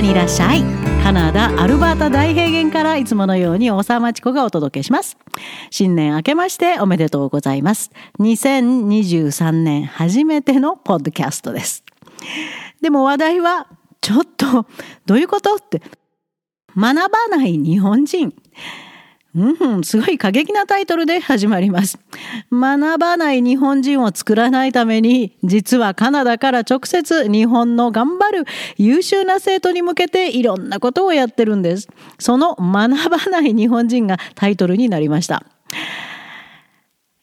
にいらっしゃいカナダアルバータ大平原からいつものように大沢町子がお届けします。新年明けましておめでとうございます。2023年初めてのポッドキャストです。でも話題はちょっとどういうこと？って。学ばない日本人。うん、すごい過激なタイトルで始まります。学ばない日本人を作らないために、実はカナダから直接日本の頑張る優秀な生徒に向けていろんなことをやってるんです。その学ばない日本人がタイトルになりました。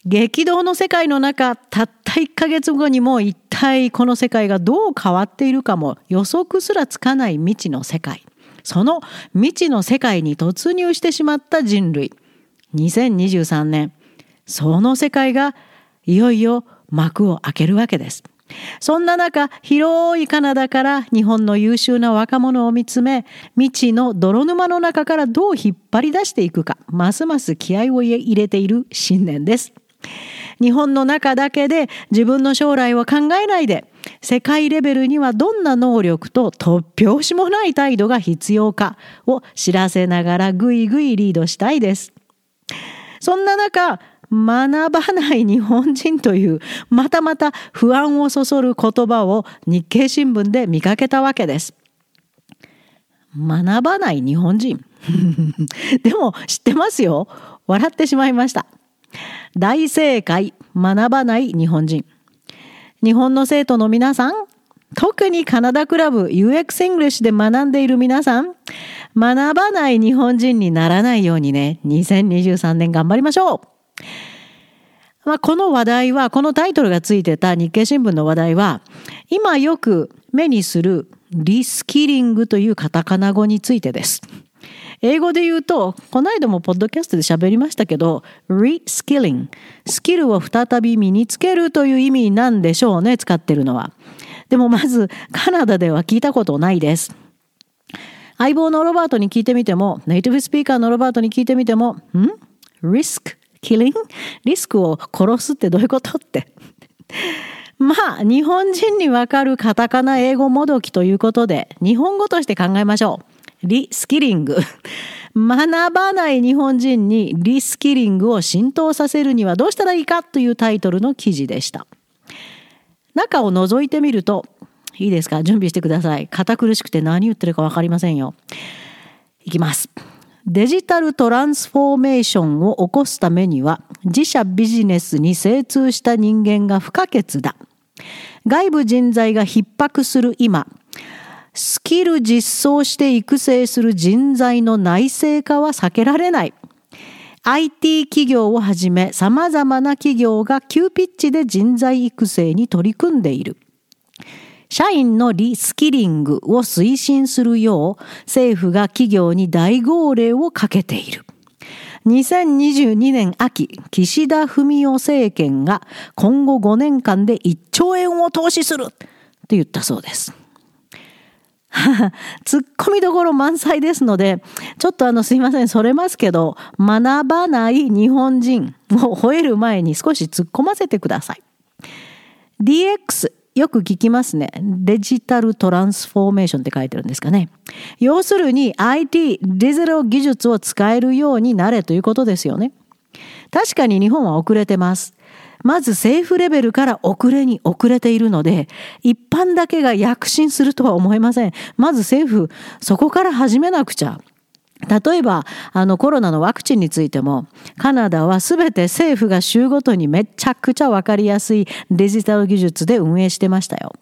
激動の世界の中、たった1ヶ月後にも一体この世界がどう変わっているかも予測すらつかない未知の世界。その未知の世界に突入してしまった人類。2023年、その世界がいよいよ幕を開けるわけです。そんな中、広いカナダから日本の優秀な若者を見つめ、未知の泥沼の中からどう引っ張り出していくか、ますます気合を入れている新年です。日本の中だけで自分の将来を考えないで、世界レベルにはどんな能力と突拍子もない態度が必要かを知らせながらぐいぐいリードしたいです。そんな中、学ばない日本人というまたまた不安をそそる言葉を日経新聞で見かけたわけです。学ばない日本人 でも知ってますよ。笑ってしまいました。大正解、学ばない日本人。日本の生徒の皆さん、特にカナダクラブ UX イングリッシュで学んでいる皆さん、学ばない日本人にならないようにね、2023年頑張りましょう。まあ、この話題は、このタイトルがついてた日経新聞の話題は、今よく目にするリスキリングというカタカナ語についてです。英語で言うと、この間もポッドキャストで喋りましたけど、reskilling。スキルを再び身につけるという意味なんでしょうね、使ってるのは。でもまず、カナダでは聞いたことないです。相棒のロバートに聞いてみても、ネイティブスピーカーのロバートに聞いてみても、ん ?risk killing? リスクを殺すってどういうことって。まあ、日本人にわかるカタカナ英語もどきということで、日本語として考えましょう。リスキリング。学ばない日本人にリスキリングを浸透させるにはどうしたらいいかというタイトルの記事でした。中を覗いてみると、いいですか？準備してください。堅苦しくて何言ってるか分かりませんよ。いきます。デジタルトランスフォーメーションを起こすためには自社ビジネスに精通した人間が不可欠だ。外部人材が逼迫する今、スキル実装して育成する人材の内製化は避けられない。IT 企業をはじめ様々な企業が急ピッチで人材育成に取り組んでいる。社員のリスキリングを推進するよう政府が企業に大号令をかけている。2022年秋、岸田文雄政権が今後5年間で1兆円を投資すると言ったそうです。ツッコミどころ満載ですので、ちょっとあのすいません、それますけど、学ばない日本人を吠える前に少し突っ込ませてください。DX、よく聞きますね。デジタルトランスフォーメーションって書いてるんですかね。要するに IT、デジタル技術を使えるようになれということですよね。確かに日本は遅れてます。まず政府レベルから遅れに遅れているので、一般だけが躍進するとは思えません。まず政府、そこから始めなくちゃ。例えば、あのコロナのワクチンについても、カナダは全て政府が州ごとにめちゃくちゃわかりやすいデジタル技術で運営してましたよ。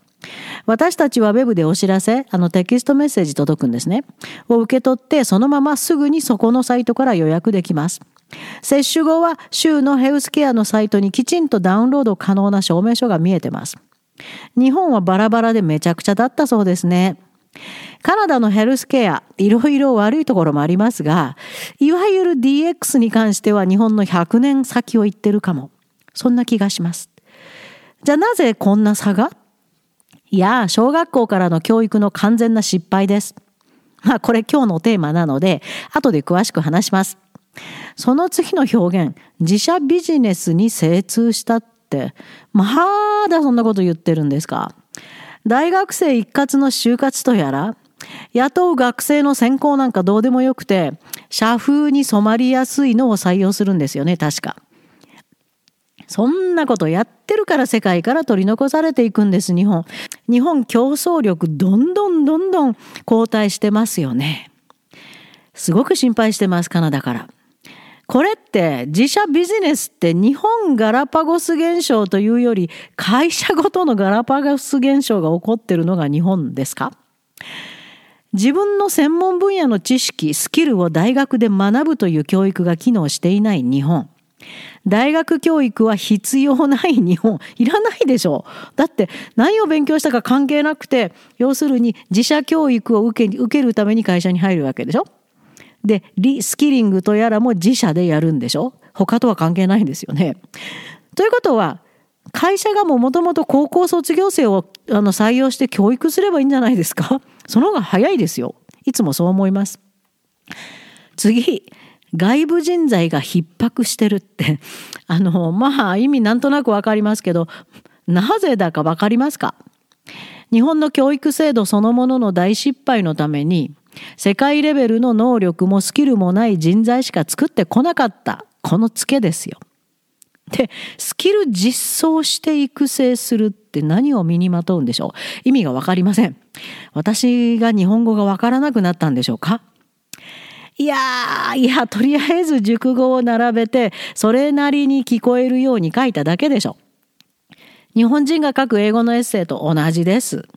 私たちは Web でお知らせ、あのテキストメッセージ届くんですね。を受け取って、そのまますぐにそこのサイトから予約できます。接種後は州のヘルスケアのサイトにきちんとダウンロード可能な証明書が見えてます。日本はバラバラでめちゃくちゃだったそうですね。カナダのヘルスケア、いろいろ悪いところもありますが、いわゆる DX に関しては日本の100年先を行ってるかも。そんな気がします。じゃあなぜこんな差が？いや、小学校からの教育の完全な失敗です。まあこれ今日のテーマなので、後で詳しく話します。その次の表現、自社ビジネスに精通したって、まだそんなこと言ってるんですか？大学生一括の就活とやら、雇う学生の専攻なんかどうでもよくて、社風に染まりやすいのを採用するんですよね、確か。そんなことやってるから世界から取り残されていくんです、日本。日本競争力どんどんどんどん後退してますよね。すごく心配してます、カナダから。これって自社ビジネスって日本ガラパゴス現象というより会社ごとのガラパゴス現象が起こってるのが日本ですか？自分の専門分野の知識、スキルを大学で学ぶという教育が機能していない日本。大学教育は必要ない日本。いらないでしょう。だって何を勉強したか関係なくて、要するに自社教育を受け受けるために会社に入るわけでしょ？で、リスキリングとやらも自社でやるんでしょ？他とは関係ないんですよね。ということは、会社がもともと高校卒業生をあの採用して教育すればいいんじゃないですか？その方が早いですよ。いつもそう思います。次、外部人材が逼迫してるって、あの、まあ意味なんとなくわかりますけど、なぜだかわかりますか？日本の教育制度そのものの大失敗のために、世界レベルの能力もスキルもない人材しか作ってこなかった、このツケですよ。で、スキル実装して育成するって何を身にまとうんでしょう意味がわかりません。私が日本語がわからなくなったんでしょうか？いやいや、とりあえず熟語を並べて、それなりに聞こえるように書いただけでしょ。日本人が書く英語のエッセイと同じです。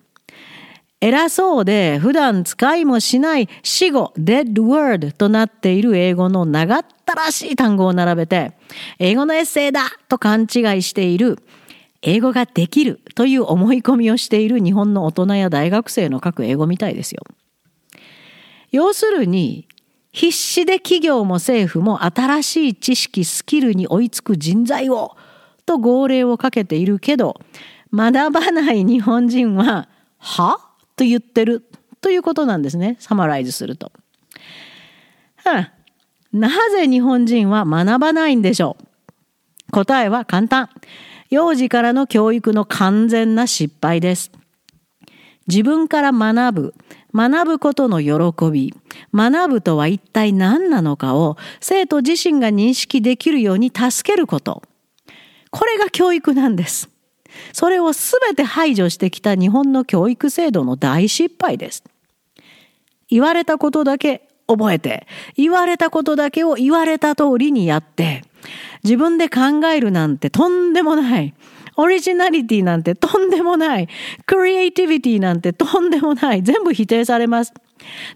偉そうで普段使いもしない死語 dead word となっている英語の長ったらしい単語を並べて英語のエッセイだと勘違いしている英語ができるという思い込みをしている日本の大人や大学生の書く英語みたいですよ。要するに必死で企業も政府も新しい知識スキルに追いつく人材をと号令をかけているけど学ばない日本人はは？と言ってるということなんですね。サマライズすると。はあ、なぜ日本人は学ばないんでしょう？答えは簡単。幼児からの教育の完全な失敗です。自分から学ぶ、学ぶことの喜び、学ぶとは一体何なのかを生徒自身が認識できるように助けること。これが教育なんです。それを全て排除してきた日本の教育制度の大失敗です。言われたことだけ覚えて、言われたことだけを言われた通りにやって、自分で考えるなんてとんでもない。オリジナリティなんてとんでもない。クリエイティビティなんてとんでもない。全部否定されます。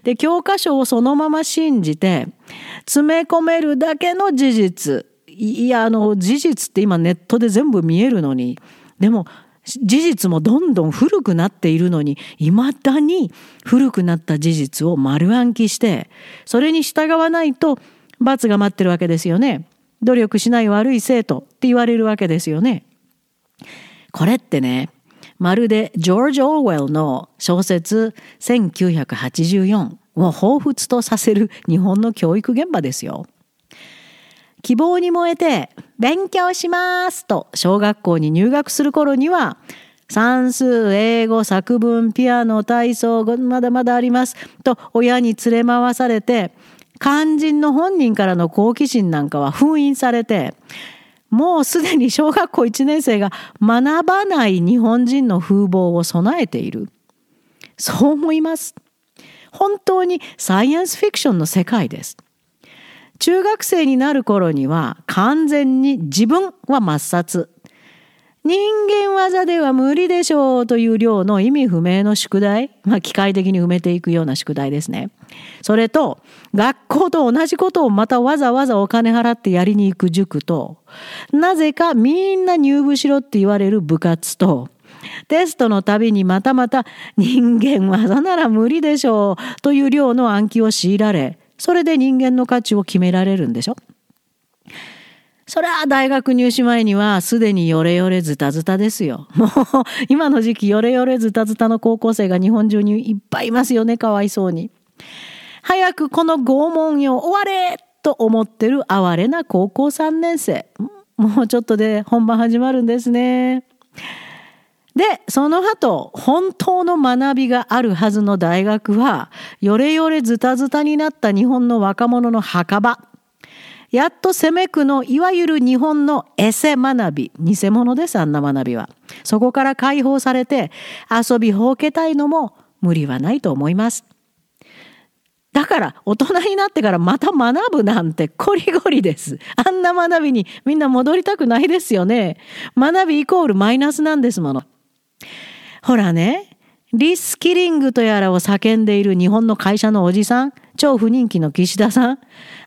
で、教科書をそのまま信じて、詰め込めるだけの事実。いや、あの、事実って今ネットで全部見えるのに、でも事実もどんどん古くなっているのにいまだに古くなった事実を丸暗記してそれに従わないと罰が待ってるわけですよね。努力しない悪い生徒って言われるわけですよね。これってねまるでジョージ・オーウェルの小説1984を彷彿とさせる日本の教育現場ですよ。希望に燃えて勉強しますと小学校に入学する頃には算数、英語、作文、ピアノ、体操、まだまだありますと親に連れ回されて肝心の本人からの好奇心なんかは封印されてもうすでに小学校1年生が学ばない日本人の風貌を備えている。そう思います。本当にサイエンスフィクションの世界です。中学生になる頃には完全に自分は抹殺。人間技では無理でしょうという量の意味不明の宿題、まあ、機械的に埋めていくような宿題ですね。それと、学校と同じことをまたわざわざお金払ってやりに行く塾と、なぜかみんな入部しろって言われる部活と、テストのたびにまたまた人間技なら無理でしょうという量の暗記を強いられ、それで人間の価値を決められるんでしょ？それは大学入試前にはすでにヨレヨレズタズタですよ。もう今の時期ヨレヨレズタズタの高校生が日本中にいっぱいいますよね、かわいそうに。早くこの拷問よ終われと思ってる哀れな高校3年生。もうちょっとで本番始まるんですね。で、その後、本当の学びがあるはずの大学は、よれよれズタズタになった日本の若者の墓場。やっと攻めくのいわゆる日本のエセ学び。偽物です、あんな学びは。そこから解放されて遊びほうけたいのも無理はないと思います。だから大人になってからまた学ぶなんてコリゴリです。あんな学びにみんな戻りたくないですよね。学びイコールマイナスなんですもの。ほらね、リスキリングとやらを叫んでいる日本の会社のおじさん、超不人気の岸田さん。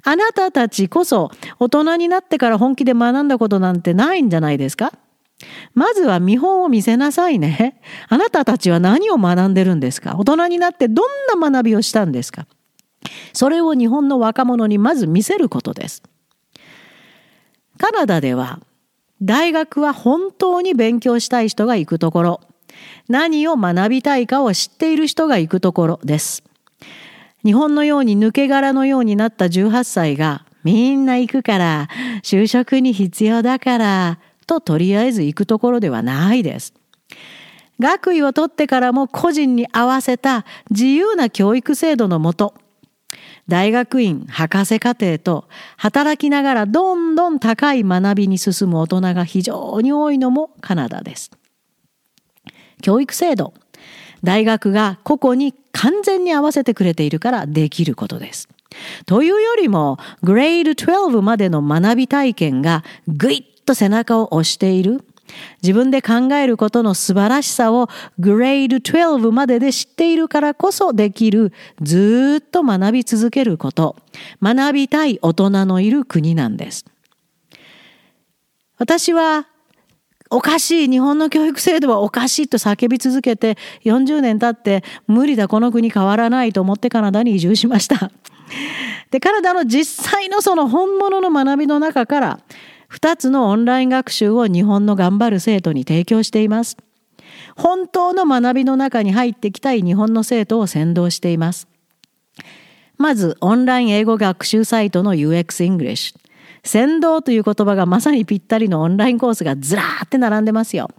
あなたたちこそ大人になってから本気で学んだことなんてないんじゃないですか？まずは見本を見せなさいね。あなたたちは何を学んでるんですか？大人になってどんな学びをしたんですか？それを日本の若者にまず見せることです。カナダでは大学は本当に勉強したい人が行くところ、何を学びたいかを知っている人が行くところです。日本のように抜け殻のようになった18歳がみんな行くから就職に必要だからととりあえず行くところではないです。学位を取ってからも個人に合わせた自由な教育制度のもと大学院博士課程と働きながらどんどん高い学びに進む大人が非常に多いのもカナダです。教育制度大学が個々に完全に合わせてくれているからできることです。というよりもグレード12までの学び体験がぐいっと背中を押している自分で考えることの素晴らしさをグレード12までで知っているからこそできるずっと学び続けること。学びたい大人のいる国なんです。私はおかしい日本の教育制度はおかしいと叫び続けて40年経って無理だこの国変わらないと思ってカナダに移住しました。でカナダの実際のその本物の学びの中から2つのオンライン学習を日本の頑張る生徒に提供しています。本当の学びの中に入ってきたい日本の生徒を先導しています。まず、オンライン英語学習サイトの UX English。先導という言葉がまさにぴったりのオンラインコースがずらーって並んでますよ。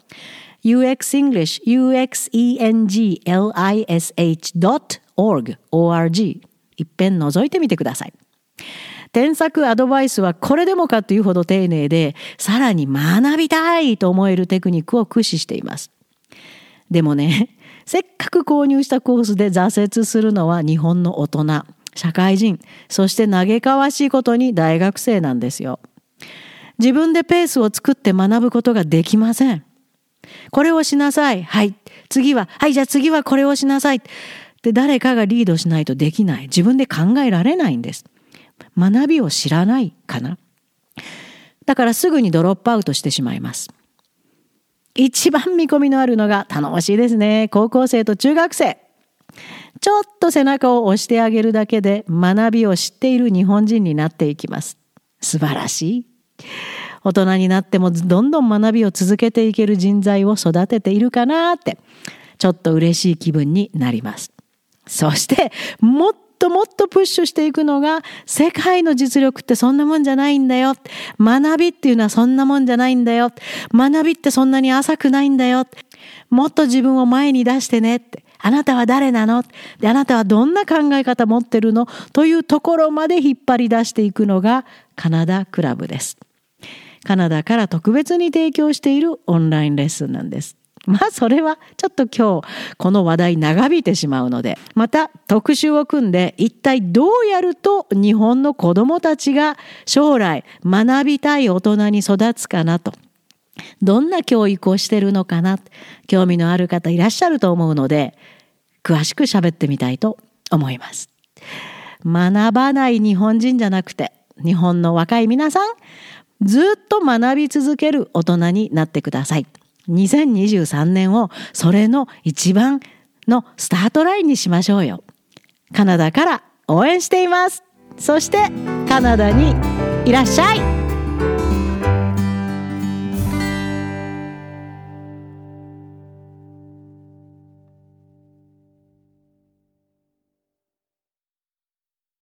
UX English、uxenglish.org、org。いっぺん覗いてみてください。添削アドバイスはこれでもかというほど丁寧で、さらに学びたいと思えるテクニックを駆使しています。でもね、せっかく購入したコースで挫折するのは日本の大人、社会人、そして嘆かわしいことに大学生なんですよ。自分でペースを作って学ぶことができません。これをしなさい。はい。次は、はい、じゃあ次はこれをしなさい。で、誰かがリードしないとできない。自分で考えられないんです。学びを知らないかな。だからすぐにドロップアウトしてしまいます。一番見込みのあるのが頼もしいですね。高校生と中学生。ちょっと背中を押してあげるだけで学びを知っている日本人になっていきます。素晴らしい。大人になってもどんどん学びを続けていける人材を育てているかなって、ちょっと嬉しい気分になります。そして、もっともっとプッシュしていくのが、世界の実力ってそんなもんじゃないんだよ。学びっていうのはそんなもんじゃないんだよ。学びってそんなに浅くないんだよ。もっと自分を前に出してねって。あなたは誰なの？で、あなたはどんな考え方持ってるの？というところまで引っ張り出していくのがカナダクラブです。カナダから特別に提供しているオンラインレッスンなんです。まあそれはちょっと今日この話題長引いてしまうのでまた特集を組んで一体どうやると日本の子どもたちが将来学びたい大人に育つかなとどんな教育をしてるのかな？興味のある方いらっしゃると思うので詳しく喋ってみたいと思います。学ばない日本人じゃなくて日本の若い皆さんずっと学び続ける大人になってください。2023年をそれの一番のスタートラインにしましょうよ。カナダから応援しています。そしてカナダにいらっしゃい